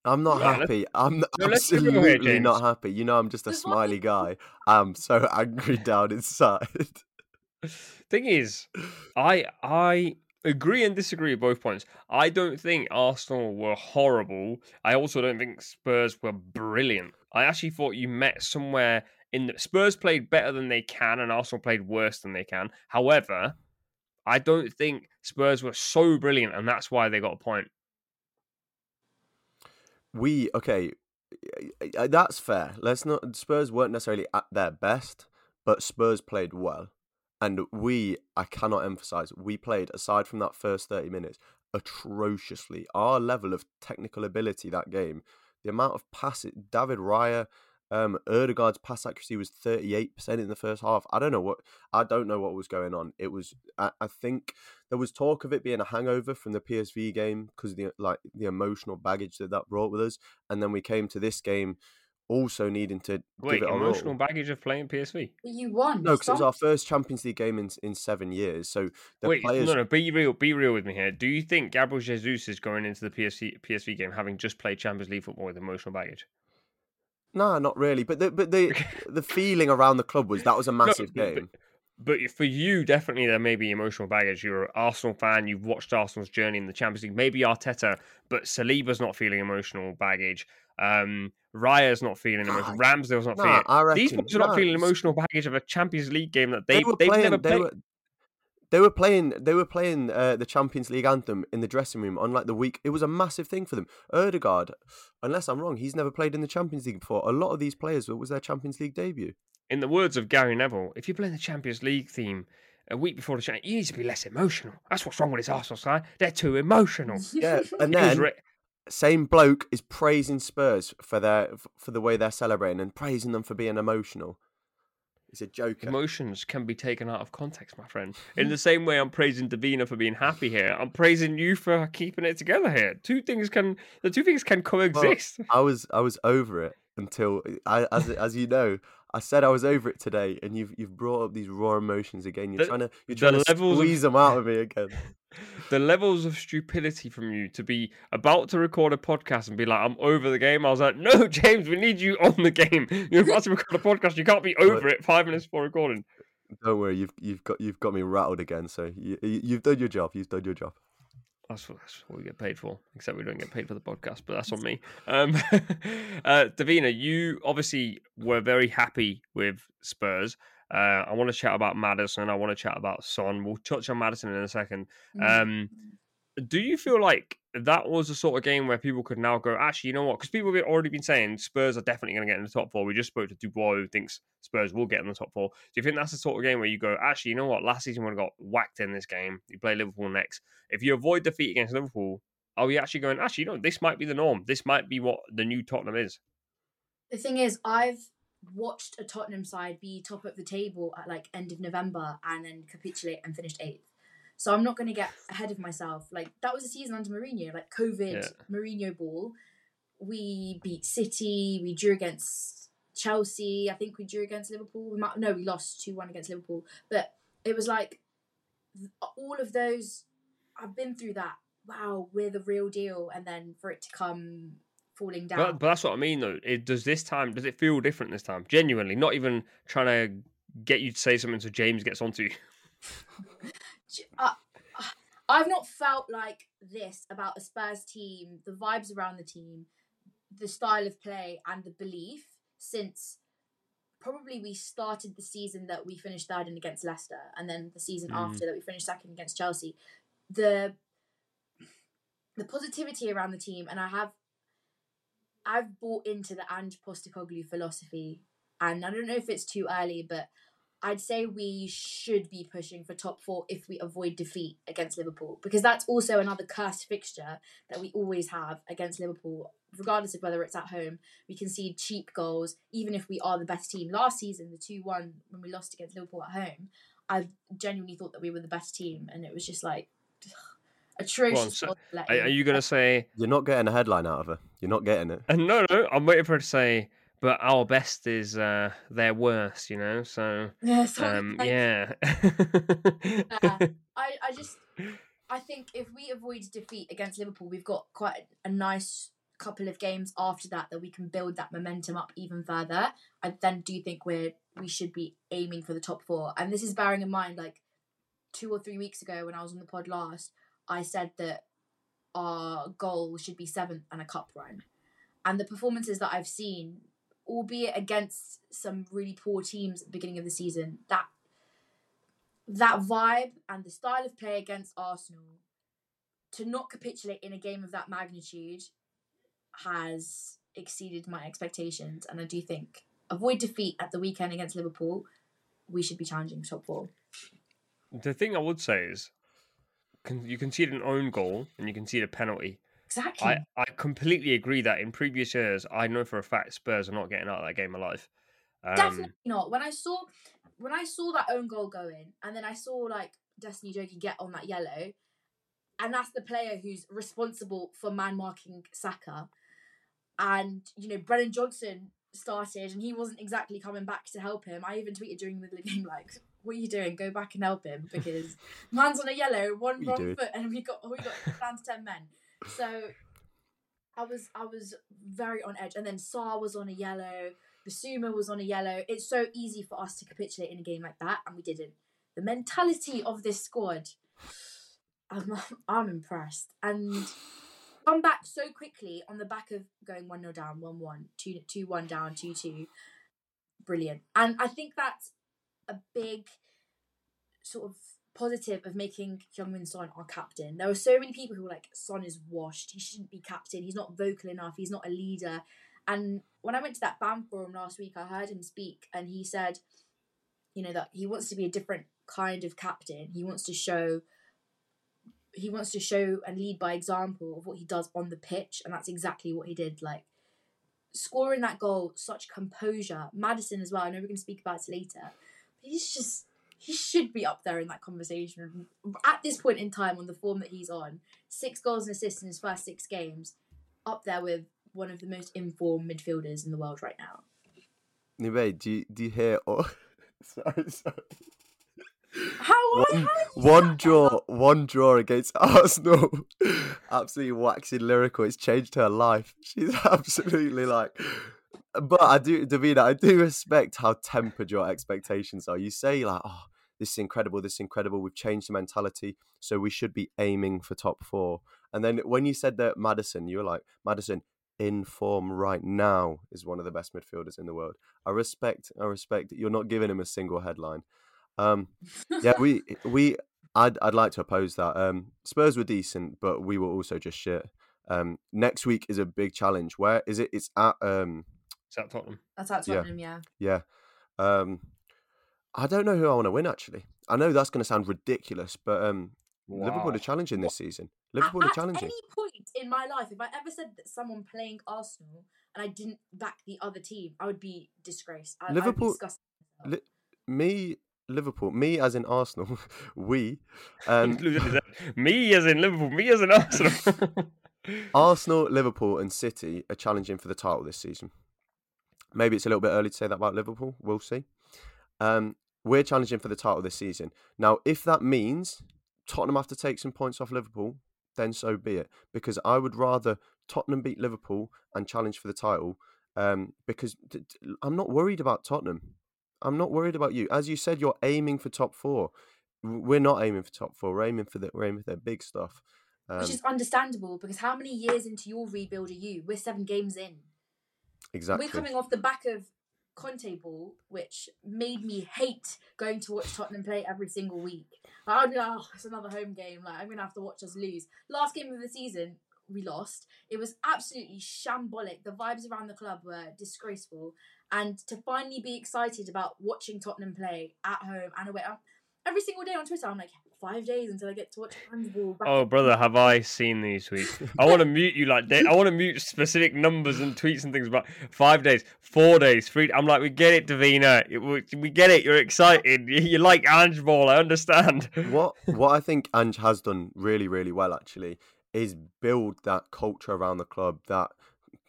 I'm not
Yeah,
happy. I'm n-
No, let's be real here,
absolutely not happy. You know, I'm just a
There's
smiley guy. I'm so angry down inside.
Thing is, I I agree and disagree with both points. I don't think Arsenal were horrible. I also don't think Spurs were brilliant. I actually thought you met somewhere in the Spurs played better than they can, and Arsenal played worse than they can. However, I don't think Spurs were so brilliant, and that's why they got a point.
we okay, that's fair. Let's not. Spurs weren't necessarily at their best, but Spurs played well, and we. I cannot emphasize. We played aside from that first thirty minutes atrociously. Our level of technical ability that game, the amount of passes, David Raya, um, Ødegaard's pass accuracy was 38% in the first half. I don't know what I don't know what was going on. It was I, I think there was talk of it being a hangover from the PSV game because the like the emotional baggage that that brought with us, and then we came to this game also needing to
Wait,
give it
emotional
all.
baggage of playing PSV.
You won.
No, because it was our first Champions League game in in seven years. So the
Wait,
players,
no, no, be real, be real with me here. Do you think Gabriel Jesus is going into the PSV PSV game having just played Champions League football with emotional baggage?
no, not really. But the but the the feeling around the club was that was a massive
but-
game.
But for you, definitely there may be emotional baggage. You're an Arsenal fan. You've watched Arsenal's journey in the Champions League. Maybe Arteta, but Saliba's not feeling emotional baggage. Um, Raya's not feeling emotional. Ramsdale's not
nah,
feeling. These players are not feeling emotional baggage of a Champions League game that they,
they were
they've
playing.
never
They
played.
were, they were playing. They were playing uh, the Champions League anthem in the dressing room on like the week. It was a massive thing for them. Ødegaard, unless I'm wrong, he's never played in the Champions League before. A lot of these players it was their Champions League debut.
In the words of Gary Neville, if you're playing the Champions League theme a week before the Champions, you need to be less emotional. That's what's wrong with this Arsenal side. They're too emotional.
Yeah, and then
re-
same bloke is praising Spurs for their for the way they're celebrating and praising them for being emotional. It's a joke.
Emotions can be taken out of context, my friend. In the same way, I'm praising Davina for being happy here. I'm praising you for keeping it together here. Two things can the two things can coexist.
I was I was over it until I, as as you know, I said I was over it today, and you've you've brought up these raw emotions again. You're
The-
trying to you're trying to
levels of-
squeeze them out of me again.
The levels of stupidity from you to be about to record a podcast and be like, I'm over the game. I was like, no, James, we need you on the game. You're about to record a podcast. You can't be over it five minutes before recording.
Don't worry, you've you've got you've got me rattled again. So you, you- you've done your job. You've done your job.
That's what, that's what we get paid for, except we don't get paid for the podcast, but that's on me. Um, uh, Davina, you obviously were very happy with Spurs. Uh, I want to chat about Maddison. I want to chat about Son. We'll touch on Maddison in a second.
Mm.
Um, do you feel like that was the sort of game where people could now go, actually, you know what? Because people have already been saying Spurs are definitely going to get in the top four. We just spoke to Dubois, who thinks Spurs will get in the top four. Do you think that's the sort of game where you go, actually, you know what? Last season, we got whacked in this game. You play Liverpool next. If you avoid defeat against Liverpool, are we actually going, actually, you know, this might be the norm. This might be what the new Tottenham is.
The thing is, I've watched a Tottenham side be top of the table at like end of November and then capitulate and finished eighth. So I'm not going to get ahead of myself. Like that was a season under Mourinho, like COVID
Yeah.
Mourinho ball. We beat City. We drew against Chelsea. I think we drew against Liverpool. We might no, we lost two one against Liverpool. But it was like all of those. I've been through that. Wow, we're the real deal, and then for it to come falling down.
But, but that's what I mean, though. It, does this time, does it feel different this time? Genuinely, not even trying to get you to say something so James gets onto you.
uh, I've not felt like this about a Spurs team, the vibes around the team, the style of play, and the belief since probably we started the season that we finished third in against Leicester, and then the season
Mm.
after that we finished second against Chelsea. The the positivity around the team, and I have I've bought into the Ange Postecoglou philosophy, and I don't know if it's too early, but I'd say we should be pushing for top four if we avoid defeat against Liverpool, because that's also another cursed fixture that we always have against Liverpool, regardless of whether it's at home. We concede cheap goals, even if we are the best team. Last season, the 2 1 when we lost against Liverpool at home, I genuinely thought that we were the best team, and it was just like atrocious.
so
goals to let
Are, are you going to say,
You're not getting a headline out of her. You're not getting it.
and no, no, I'm waiting for her to say, but our best is uh, their worst, you know? So,
Yeah, sorry,
um,
thank
yeah.
I, I just I think if we avoid defeat against Liverpool, we've got quite a nice couple of games after that that we can build that momentum up even further. I then do think we're we should be aiming for the top four. And this is bearing in mind like two or three weeks ago when I was on the pod last, I said that our goal should be seventh and a cup run. And the performances that I've seen, albeit against some really poor teams at the beginning of the season, that that vibe and the style of play against Arsenal to not capitulate in a game of that magnitude has exceeded my expectations. And I do think avoid defeat at the weekend against Liverpool, we should be challenging top four.
the thing I would say is, con- you concede an own goal and you concede a penalty.
Exactly.
I, I completely agree that in previous years, I know for a fact Spurs are not getting out of that game alive. Um,
Definitely not. When I saw when I saw that own goal go in, and then I saw like Destiny Udogie get on that yellow, and that's the player who's responsible for man marking Saka, and you know Brennan Johnson started, and he wasn't exactly coming back to help him. I even tweeted during the the game like, "What are you doing? Go back and help him because man's on a yellow, one wrong
doing?
foot, and we got we got down to ten men." So I was I was very on edge, and then Sarr was on a yellow. the Bissouma was on a yellow. It's so easy for us to capitulate in a game like that, and we didn't. The mentality of this squad, I'm, I'm impressed. And come back so quickly on the back of going 1 0 down, 1 1, 2 2 1 down, 2 2. Brilliant. And I think that's a big sort of positive of making Heung-Min Son our captain. There were so many people who were like, Son is washed. He shouldn't be captain. He's not vocal enough. He's not a leader. And when I went to that BAM forum last week, I heard him speak and he said, you know, that he wants to be a different kind of captain. He wants to show he wants to show and lead by example of what he does on the pitch, and that's exactly what he did. Like scoring that goal, such composure. Maddison as well. I know we're going to speak about it later. He's just he should be up there in that conversation at this point in time on the form that he's on. Six goals and assists in his first six games, up there with one of the most informed midfielders in the world right now.
Nube, do you, do you hear? Oh, sorry, sorry.
How
One,
how
one draw, one draw against Arsenal. absolutely waxing lyrical. It's changed her life. She's absolutely like. But I do, Davina, I do respect how tempered your expectations are. You say like, "Oh, this is incredible. This is incredible. We've changed the mentality, so we should be aiming for top four. And then when you said that Maddison, you were like, Maddison in form right now is one of the best midfielders in the world. I respect. I respect. You're not giving him a single headline. Um, yeah, we we I'd I'd like to oppose that. Um, Spurs were decent, but we were also just shit. Um, next week is a big challenge. Where is it? It's at um,
Is that Tottenham?
That's at Tottenham, yeah.
yeah. Um, I don't know who I want to win. Actually, I know that's going to sound ridiculous, but um, Liverpool are challenging this season.
At-
Liverpool are challenging.
at any point in my life, if I ever said that someone playing Arsenal and I didn't back the other team, I would be disgraced. I,
Liverpool-
be
Li- Me, Liverpool, me as in Arsenal, we, um,
Losing his head. me as in Liverpool, me as in Arsenal.
Arsenal, Liverpool, and City are challenging for the title this season. Maybe it's a little bit early to say that about Liverpool. We'll see. Um, we're challenging for the title this season. Now, if that means Tottenham have to take some points off Liverpool, then so be it. Because I would rather Tottenham beat Liverpool and challenge for the title. Um, because I'm not worried about Tottenham. I'm not worried about you. As you said, you're aiming for top four. We're not aiming for top four. We're aiming for the we're aiming for the big stuff. Um,
Which is understandable because how many years into your rebuild are you? We're seven games in.
Exactly.
We're coming off the back of Conte ball, which made me hate going to watch Tottenham play every single week. Like, I'd like, oh, it's another home game. Like I'm gonna have to watch us lose. Last game of the season, we lost. It was absolutely shambolic. The vibes around the club were disgraceful. And to finally be excited about watching Tottenham play at home and away, um, every single day on Twitter, I'm like, five days until I get to watch handball. back
oh, brother, have I seen these tweets? I want to mute you like that. I want to mute specific numbers and tweets and things But five days, four days, three. I'm like, we get it, Davina. It- we- We get it. You're excited. You you like Ange Ball. I understand.
what what I think Ange has done really really well actually is build that culture around the club that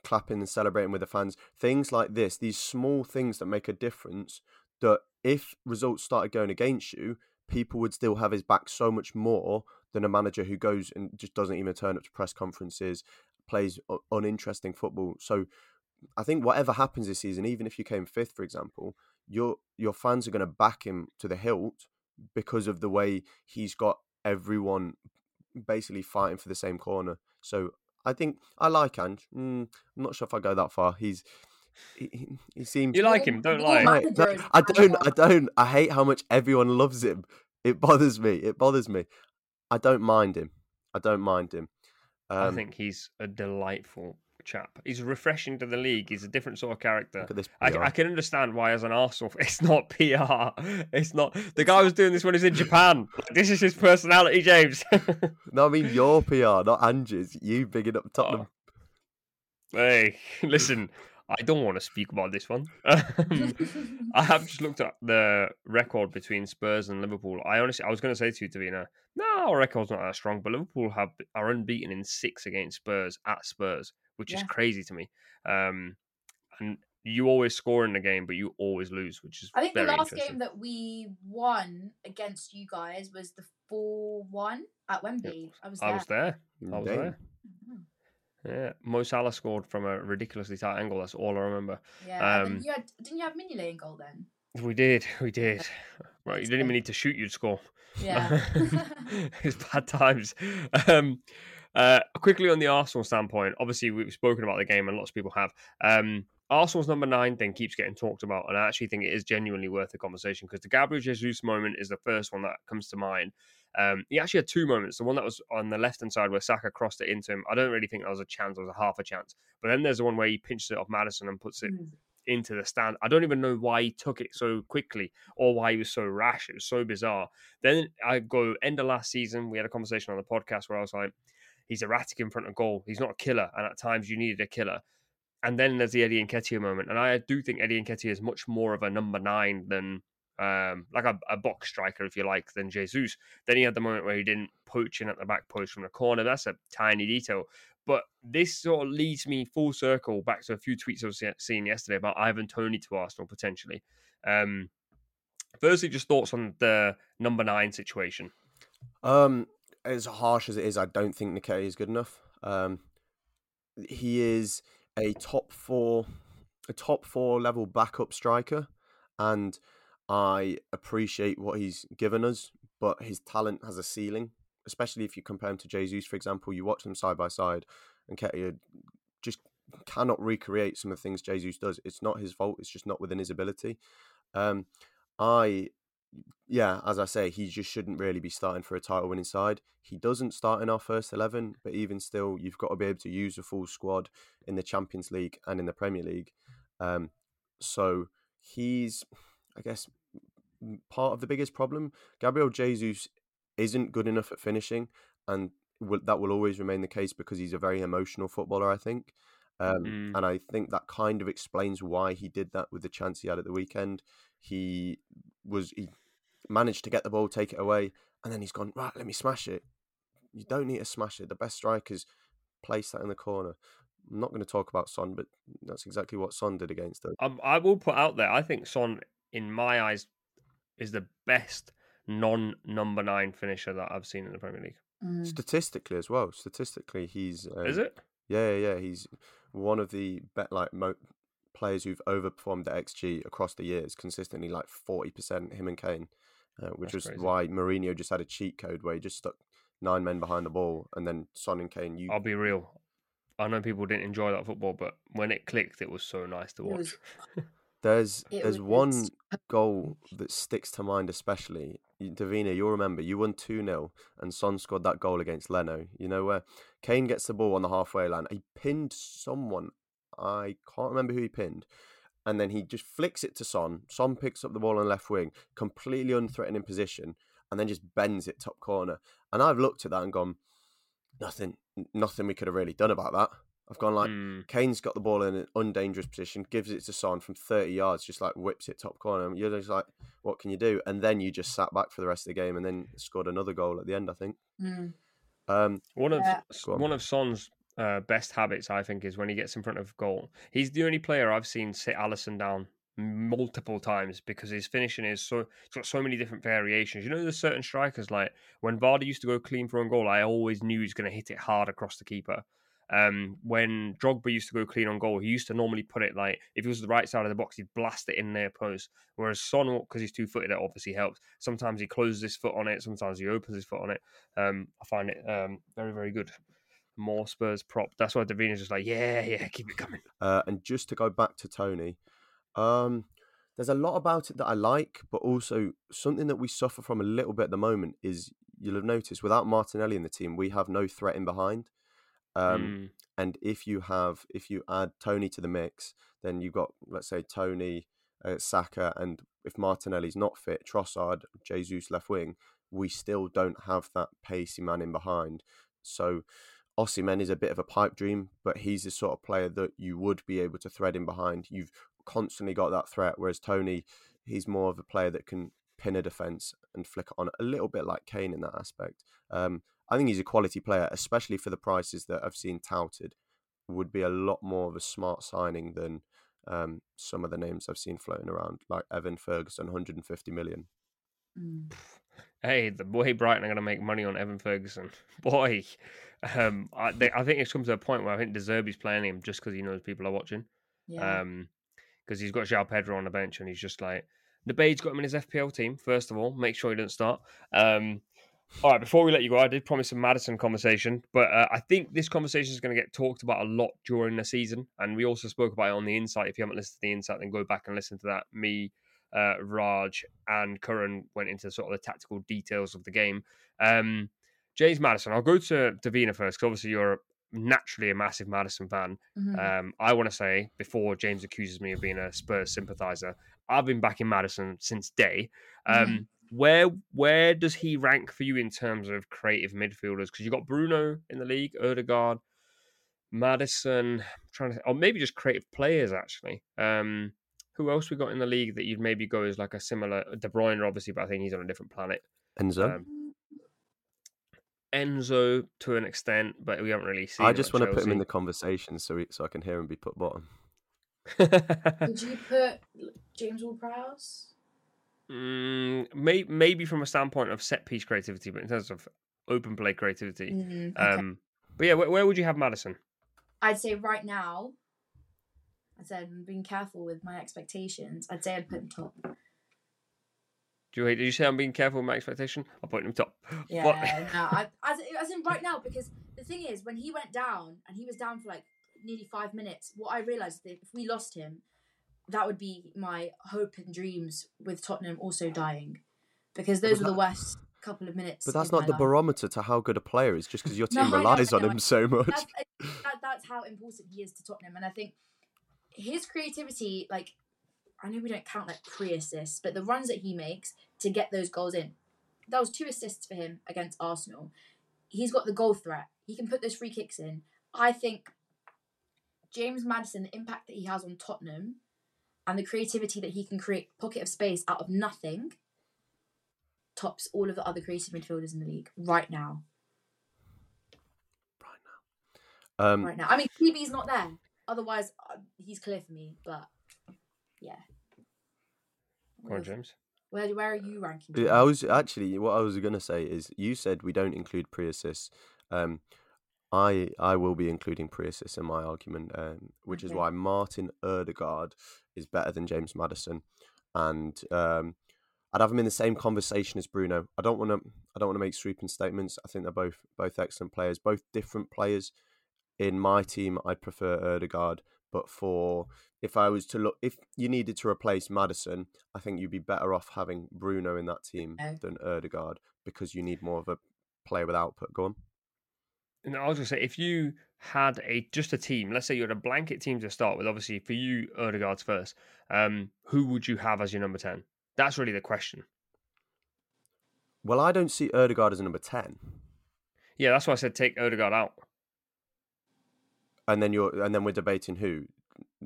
clapping and celebrating with the fans things like this these small things that make a difference that if results started going against you people would still have his back so much more than a manager who goes and just doesn't even turn up to press conferences plays uninteresting football so I think whatever happens this season even if you came fifth for example your your fans are going to back him to the hilt because of the way he's got everyone basically fighting for the same corner. So I think I like Ange. Mm, I'm not sure if I go that far. He's he, he- he seems
You like him, don't
Your
lie.
Right, no, I don't. I don't. I hate how much everyone loves him. It bothers me. It bothers me. I don't mind him. I don't mind him.
I
Um,
think he's a delightful chap. He's refreshing to the league. He's a different sort of character.
Look at this.
I,
PR.
I can understand why, as an Arsenal, it's not PR. It's not. The guy was doing this when he's in Japan. This is his personality, James.
No, I mean your PR, not Ange's. You bigging up Tottenham.
hey, listen, I don't want to speak about this one. Um, I have just looked at the record between Spurs and Liverpool. I honestly, I was going to say to you, Davina, no, our record's not that strong, but Liverpool have are unbeaten in six against Spurs at Spurs, which is crazy to me. Um, and you always score in the game, but you always lose, which is
I think the last game that we won against you guys was the four one at Wembley. I was there.
I was there. I was
Damn.
there.
Mhm.
Yeah, Mo Salah scored from a ridiculously tight angle. That's all I remember.
Yeah.
Um,
you had didn't you have Mignolet in goal then?
We did, we did. Right, you didn't even need to shoot; you'd score.
Yeah.
it's bad times. Um, uh, quickly on the Arsenal standpoint, obviously we've spoken about the game, and lots of people have. Um, Arsenal's number nine thing keeps getting talked about, and I actually think it is genuinely worth a conversation because the Gabriel Jesus moment is the first one that comes to mind. Um, he actually had two moments. The one that was on the left hand side where Saka crossed it into him. I don't really think that was a chance; it was a half a chance. But then there's the one where he pinches it off Maddison and puts it
Mm.
into the stand. I don't even know why he took it so quickly or why he was so rash. It was so bizarre. Then I go end of last season. We had a conversation on the podcast where I was like, he's erratic in front of goal. He's not a killer, and at times you needed a killer. And then there's the Eddie Nketiah moment, and I do think Eddie Nketiah is much more of a number nine than um, like a, a box striker, if you like, than Jesus. Then he had the moment where he didn't poach in at the back post from the corner. That's a tiny detail. But this sort of leads me full circle back to a few tweets I was se- seeing yesterday about Ivan Toney to Arsenal potentially. Um, firstly, just thoughts on the number nine situation.
Um, as harsh as it is, I don't think Nketiah is good enough. Um, he is a top four, a top four level backup striker, and I appreciate what he's given us, but his talent has a ceiling. Especially if you compare him to Jesus, for example, you watch them side by side, and Ketia just cannot recreate some of the things Jesus does. It's not his fault; it's just not within his ability. Um, I yeah, as I say, he just shouldn't really be starting for a title winning side. He doesn't start in our first 11, but even still, you've got to be able to use a full squad in the Champions League and in the Premier League. Um, so he's, I guess, part of the biggest problem. Gabriel Jesus isn't good enough at finishing, and will, that will always remain the case because he's a very emotional footballer, I think. Um,
Mm.
And I think that kind of explains why he did that with the chance he had at the weekend. He was he managed to get the ball, take it away, and then he's gone right. Let me smash it. You don't need to smash it. The best strikers place that in the corner. I'm not going to talk about Son, but that's exactly what Son did against us.
Um, I will put out there, I think Son, in my eyes, is the best non number nine finisher that I've seen in the Premier League.
Mm.
Statistically as well. Statistically, he's um,
Is it?
Yeah, yeah, yeah. He's one of the bet like mo- players who've overperformed the XG across the years consistently, like forty percent. Him and Kane, uh, which
That's
was
crazy.
why Mourinho just had a cheat code where he just stuck nine men behind the ball, and then Son and Kane. You
I'll be real. I know people didn't enjoy that football, but when it clicked, it was so nice to watch.
there's
It
there's one goal that sticks to mind, especially Davina. You'll remember you won two 0 and Son scored that goal against Leno. You know where Kane gets the ball on the halfway line. He pinned someone. I can't remember who he pinned. And then he just flicks it to Son. Son picks up the ball on the left wing, completely unthreatening position, and then just bends it top corner. And I've looked at that and gone, nothing, nothing we could have really done about that. I've gone like,
Mm.
Kane's got the ball in an undangerous position, gives it to Son from 30 yards, just like whips it top corner. You're just like, what can you do? And then you just sat back for the rest of the game and then scored another goal at the end, I think.
Mm.
Um,
One of
Yeah.
On.
one of Son's uh, best habits, I think, is when he gets in front of goal. He's the only player I've seen sit Alisson down multiple times because his finishing is so it's got so many different variations. You know, there's certain strikers like when Vardy used to go clean for a goal, I always knew he was going to hit it hard across the keeper. Um, when Drogba used to go clean on goal, he used to normally put it like if it was the right side of the box, he'd blast it in their post. Whereas Son, because he's two footed, it obviously helps. Sometimes he closes his foot on it, sometimes he opens his foot on it. Um, I find it um very very good. More Spurs prop. That's why Davina's just like, yeah, yeah, keep it coming.
uh, and just to go back to Toney, um, there's a lot about it that I like, but also something that we suffer from a little bit at the moment is you'll have noticed without Martinelli in the team, we have no threat in behind. Um,
Mm.
and if you have if you add Toney to the mix, then you've got let's say Toney, uh, Saka, and if Martinelli's not fit, Trossard, Jesus left wing, we still don't have that pacey man in behind. So Osimhen is a bit of a pipe dream, but he's the sort of player that you would be able to thread in behind. You've constantly got that threat, whereas Toney, he's more of a player that can pin a defense and flick it on a little bit like Kane in that aspect. Um, I think he's a quality player, especially for the prices that I've seen touted. Would be a lot more of a smart signing than um, some of the names I've seen floating around, like Evan Ferguson, 150 million.
Mm.
Hey, the boy Brighton are going to make money on Evan Ferguson. Boy, um, I, they, I think it's come to a point where I think De Zerbi's playing him just because he knows people are watching.
Yeah.
Um, because he's got João Pedro on the bench and he's just like the Bade's got him in his FPL team. First of all, make sure he doesn't start. Um, all right, before we let you go, I did promise a Maddison conversation, but uh, I think this conversation is going to get talked about a lot during the season, and we also spoke about it on the Insight. If you haven't listened to the Insight, then go back and listen to that. Me, uh, Raj, and Curran went into sort of the tactical details of the game. Um, James Maddison, I'll go to Davina first, because obviously you're naturally a massive Maddison fan.
Mhm.
Um, I want to say before James accuses me of being a Spurs sympathizer, I've been backing Maddison since day. Um,
Mhm.
Where where does he rank for you in terms of creative midfielders? Because you've got Bruno in the league, Ødegaard, Maddison, I'm trying to, or maybe just creative players actually. Um, who else we got in the league that you'd maybe go as like a similar De Bruyne, obviously, but I think he's on a different planet.
Enzo,
Um, Enzo to an extent, but we haven't really seen.
I just want to put him in the conversation so he, so I can hear him be put bottom.
Would you put James Ward-Prowse?
Mm, may, maybe from a standpoint of set piece creativity, but in terms of open play creativity.
Mm, okay.
Um, but yeah, where, where would you have Maddison?
I'd say right now, I said I'm being careful with my expectations. I'd say I'd put him top.
Do you, did you say I'm being careful with my expectation? I'll put him top.
Yeah, no, I, as, as in right now, because the thing is, when he went down and he was down for like nearly five minutes, what I realised that if we lost him, that would be my hope and dreams with Tottenham also dying, because those were the worst couple of minutes.
But that's not the
life.
barometer to how good a player is, just because your team
know,
relies on him so much.
That's, that, that's how important he is to Tottenham, and I think his creativity, like I know we don't count like pre-assists, but the runs that he makes to get those goals in, that was two assists for him against Arsenal. He's got the goal threat. He can put those free kicks in. I think James Maddison, the impact that he has on Tottenham, and the creativity that he can create pocket of space out of nothing, tops all of the other creative midfielders in the league right now. Right now.
Um,
Right now, I mean, TB's not there. Otherwise, uh, he's clear for me. But yeah,
Come on, James.
Where where are you ranking?
Yeah, I was actually what I was gonna say is you said we don't include pre-assists. Um, I I will be including pre-assists in my argument, um, which is why Martin Ødegaard is better than James Maddison, and um, I'd have him in the same conversation as Bruno. I don't want to I don't want to make sweeping statements. I think they're both both excellent players, both different players. In my team, I'd prefer Ødegaard, but for if I was to look, if you needed to replace Maddison, I think you'd be better off having Bruno in that team
Okay.
than Ødegaard because you need more of a player with output. Go on.
And I was gonna say, if you had a just a team, let's say you had a blanket team to start with, obviously for you, Ødegaard's first. Um, who would you have as your number ten? That's really the question.
Well, I don't see Ødegaard as a number ten,
Yeah, that's why I said take Ødegaard out.
and then you're and then we're debating who,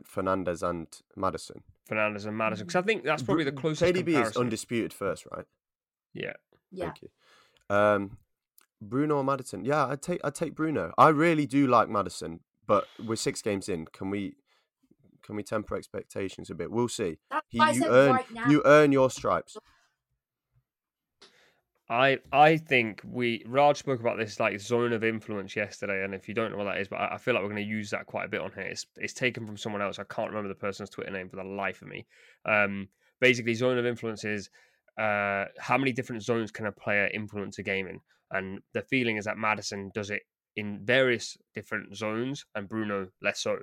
Fernandes and Maddison.
Fernandes and Maddison, because I think that's probably the closest.
KDB is undisputed first, right?
Yeah,
yeah.
Thank you. Um, Bruno or Maddison? Yeah, I'd take I'd take Bruno. I really do like Maddison, but we're six games in. Can we can we temper expectations a bit? We'll see. He, you earn
right now.
you earn your stripes.
I I think we Raj spoke about this like zone of influence yesterday, and if you don't know what that is, but I, I feel like we're going to use that quite a bit on here. It's it's taken from someone else. I can't remember the person's Twitter name for the life of me. Um, basically, zone of influence is uh, how many different zones can a player influence a game in, and the feeling is that Maddison does it in various different zones, and Bruno less so.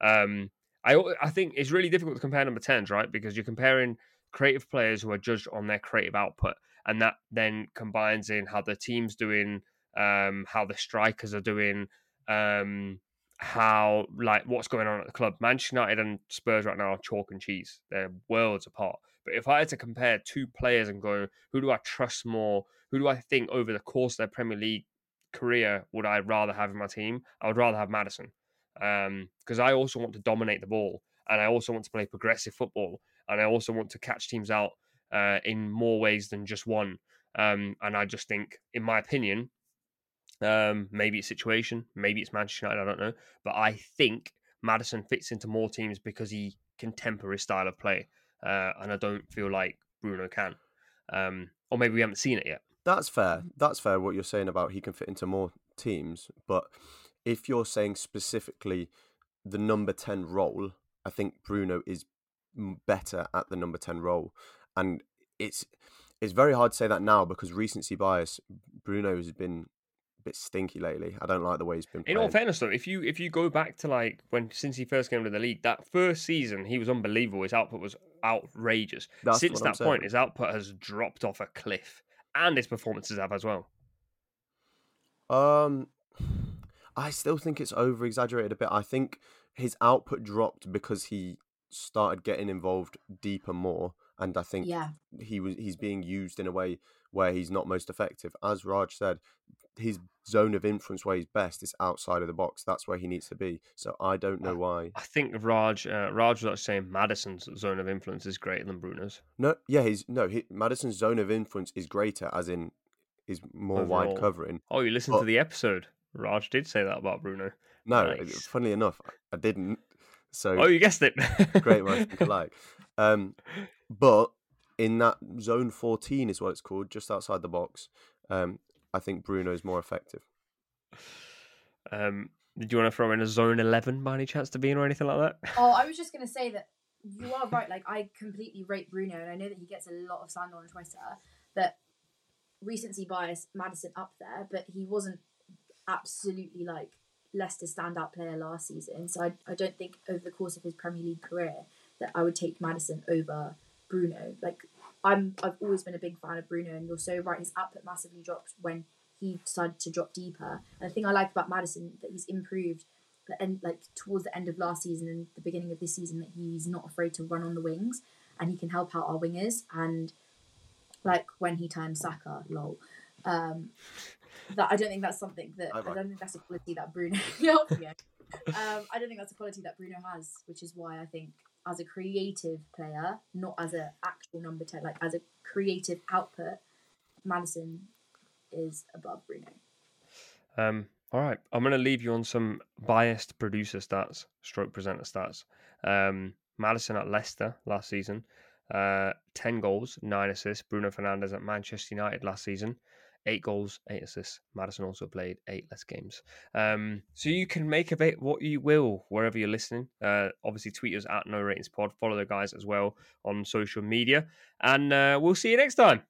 Um, I I think it's really difficult to compare number tens, right? Because you're comparing creative players who are judged on their creative output and that then combines in how the team's doing, um, how the strikers are doing, um, how like what's going on at the club. Manchester United and Spurs right now are chalk and cheese. They're worlds apart. But if I had to compare two players and go, who do I trust more? Who do I think over the course of their Premier League career would I rather have in my team? I would rather have Maddison because um, I also want to dominate the ball and I also want to play progressive football and I also want to catch teams out uh, in more ways than just one. Um, and I just think, in my opinion, um, maybe it's situation, maybe it's Manchester United, I don't know, but I think Maddison fits into more teams because he can temper his style of play, uh, and I don't feel like Bruno can. Um, or maybe we haven't seen it yet.
That's fair. That's fair. What you're saying about he can fit into more teams, but if you're saying specifically the number ten role, I think Bruno is better at the number 10 role. And it's it's very hard to say that now because recency bias, Bruno has been bit stinky lately. I don't like the way he's been. Playing.
In all fairness, though, if you if you go back to like when since he first came to the league, that first season he was unbelievable. His output was outrageous. That's since that point, his output has dropped off a cliff, and his performances have as well.
Um, I still think it's over exaggerated a bit. I think his output dropped because he started getting involved deeper more, and I think
yeah.
he was he's being used in a way where he's not most effective. As Raj said, his zone of influence where he's best is outside of the box. That's where he needs to be. So I don't know why.
I think Raj uh, Raj was saying Maddison's zone of influence is greater than Bruno's.
No, yeah, he's no he, Maddison's zone of influence is greater, as in is more Overall. wide covering.
Oh, you listened but, to the episode. Raj did say that about Bruno.
No, nice. funnily enough, I didn't. So
oh, you guessed it.
great minds think alike. Um, but in that zone 14 is what it's called, just outside the box. Um, I think Bruno is more effective.
Um, did you want to throw in a zone 11 by any chance to be in or anything like that?
Oh, I was just going to say that you are right. Like, I completely rate Bruno, and I know that he gets a lot of slander on Twitter. That recency bias, Maddison up there, but he wasn't absolutely like Leicester's standout player last season. So I, I don't think over the course of his Premier League career that I would take Maddison over Bruno. Like I'm I've always been a big fan of Bruno and you're so right, his output massively dropped when he decided to drop deeper. And the thing I like about Maddison that he's improved and like towards the end of last season and the beginning of this season that he's not afraid to run on the wings and he can help out our wingers and like when he turned Saka, lol. Um, that I don't think that's something that I, I don't think that's a quality that Bruno. um, I don't think that's a quality that Bruno has, which is why I think as a creative player, not as an actual number ten, like as a creative output, Maddison is above Bruno.
Um. All right, I'm going to leave you on some biased producer stats, stroke presenter stats. Um, Maddison at Leicester last season, uh, 10 goals, 9 assists. Bruno Fernandes at Manchester United last season, eight goals, eight assists. Maddison also played eight less games. Um, so you can make of it what you will wherever you're listening. Uh, obviously, tweet us at No Ratings Pod. Follow the guys as well on social media, and uh, we'll see you next time.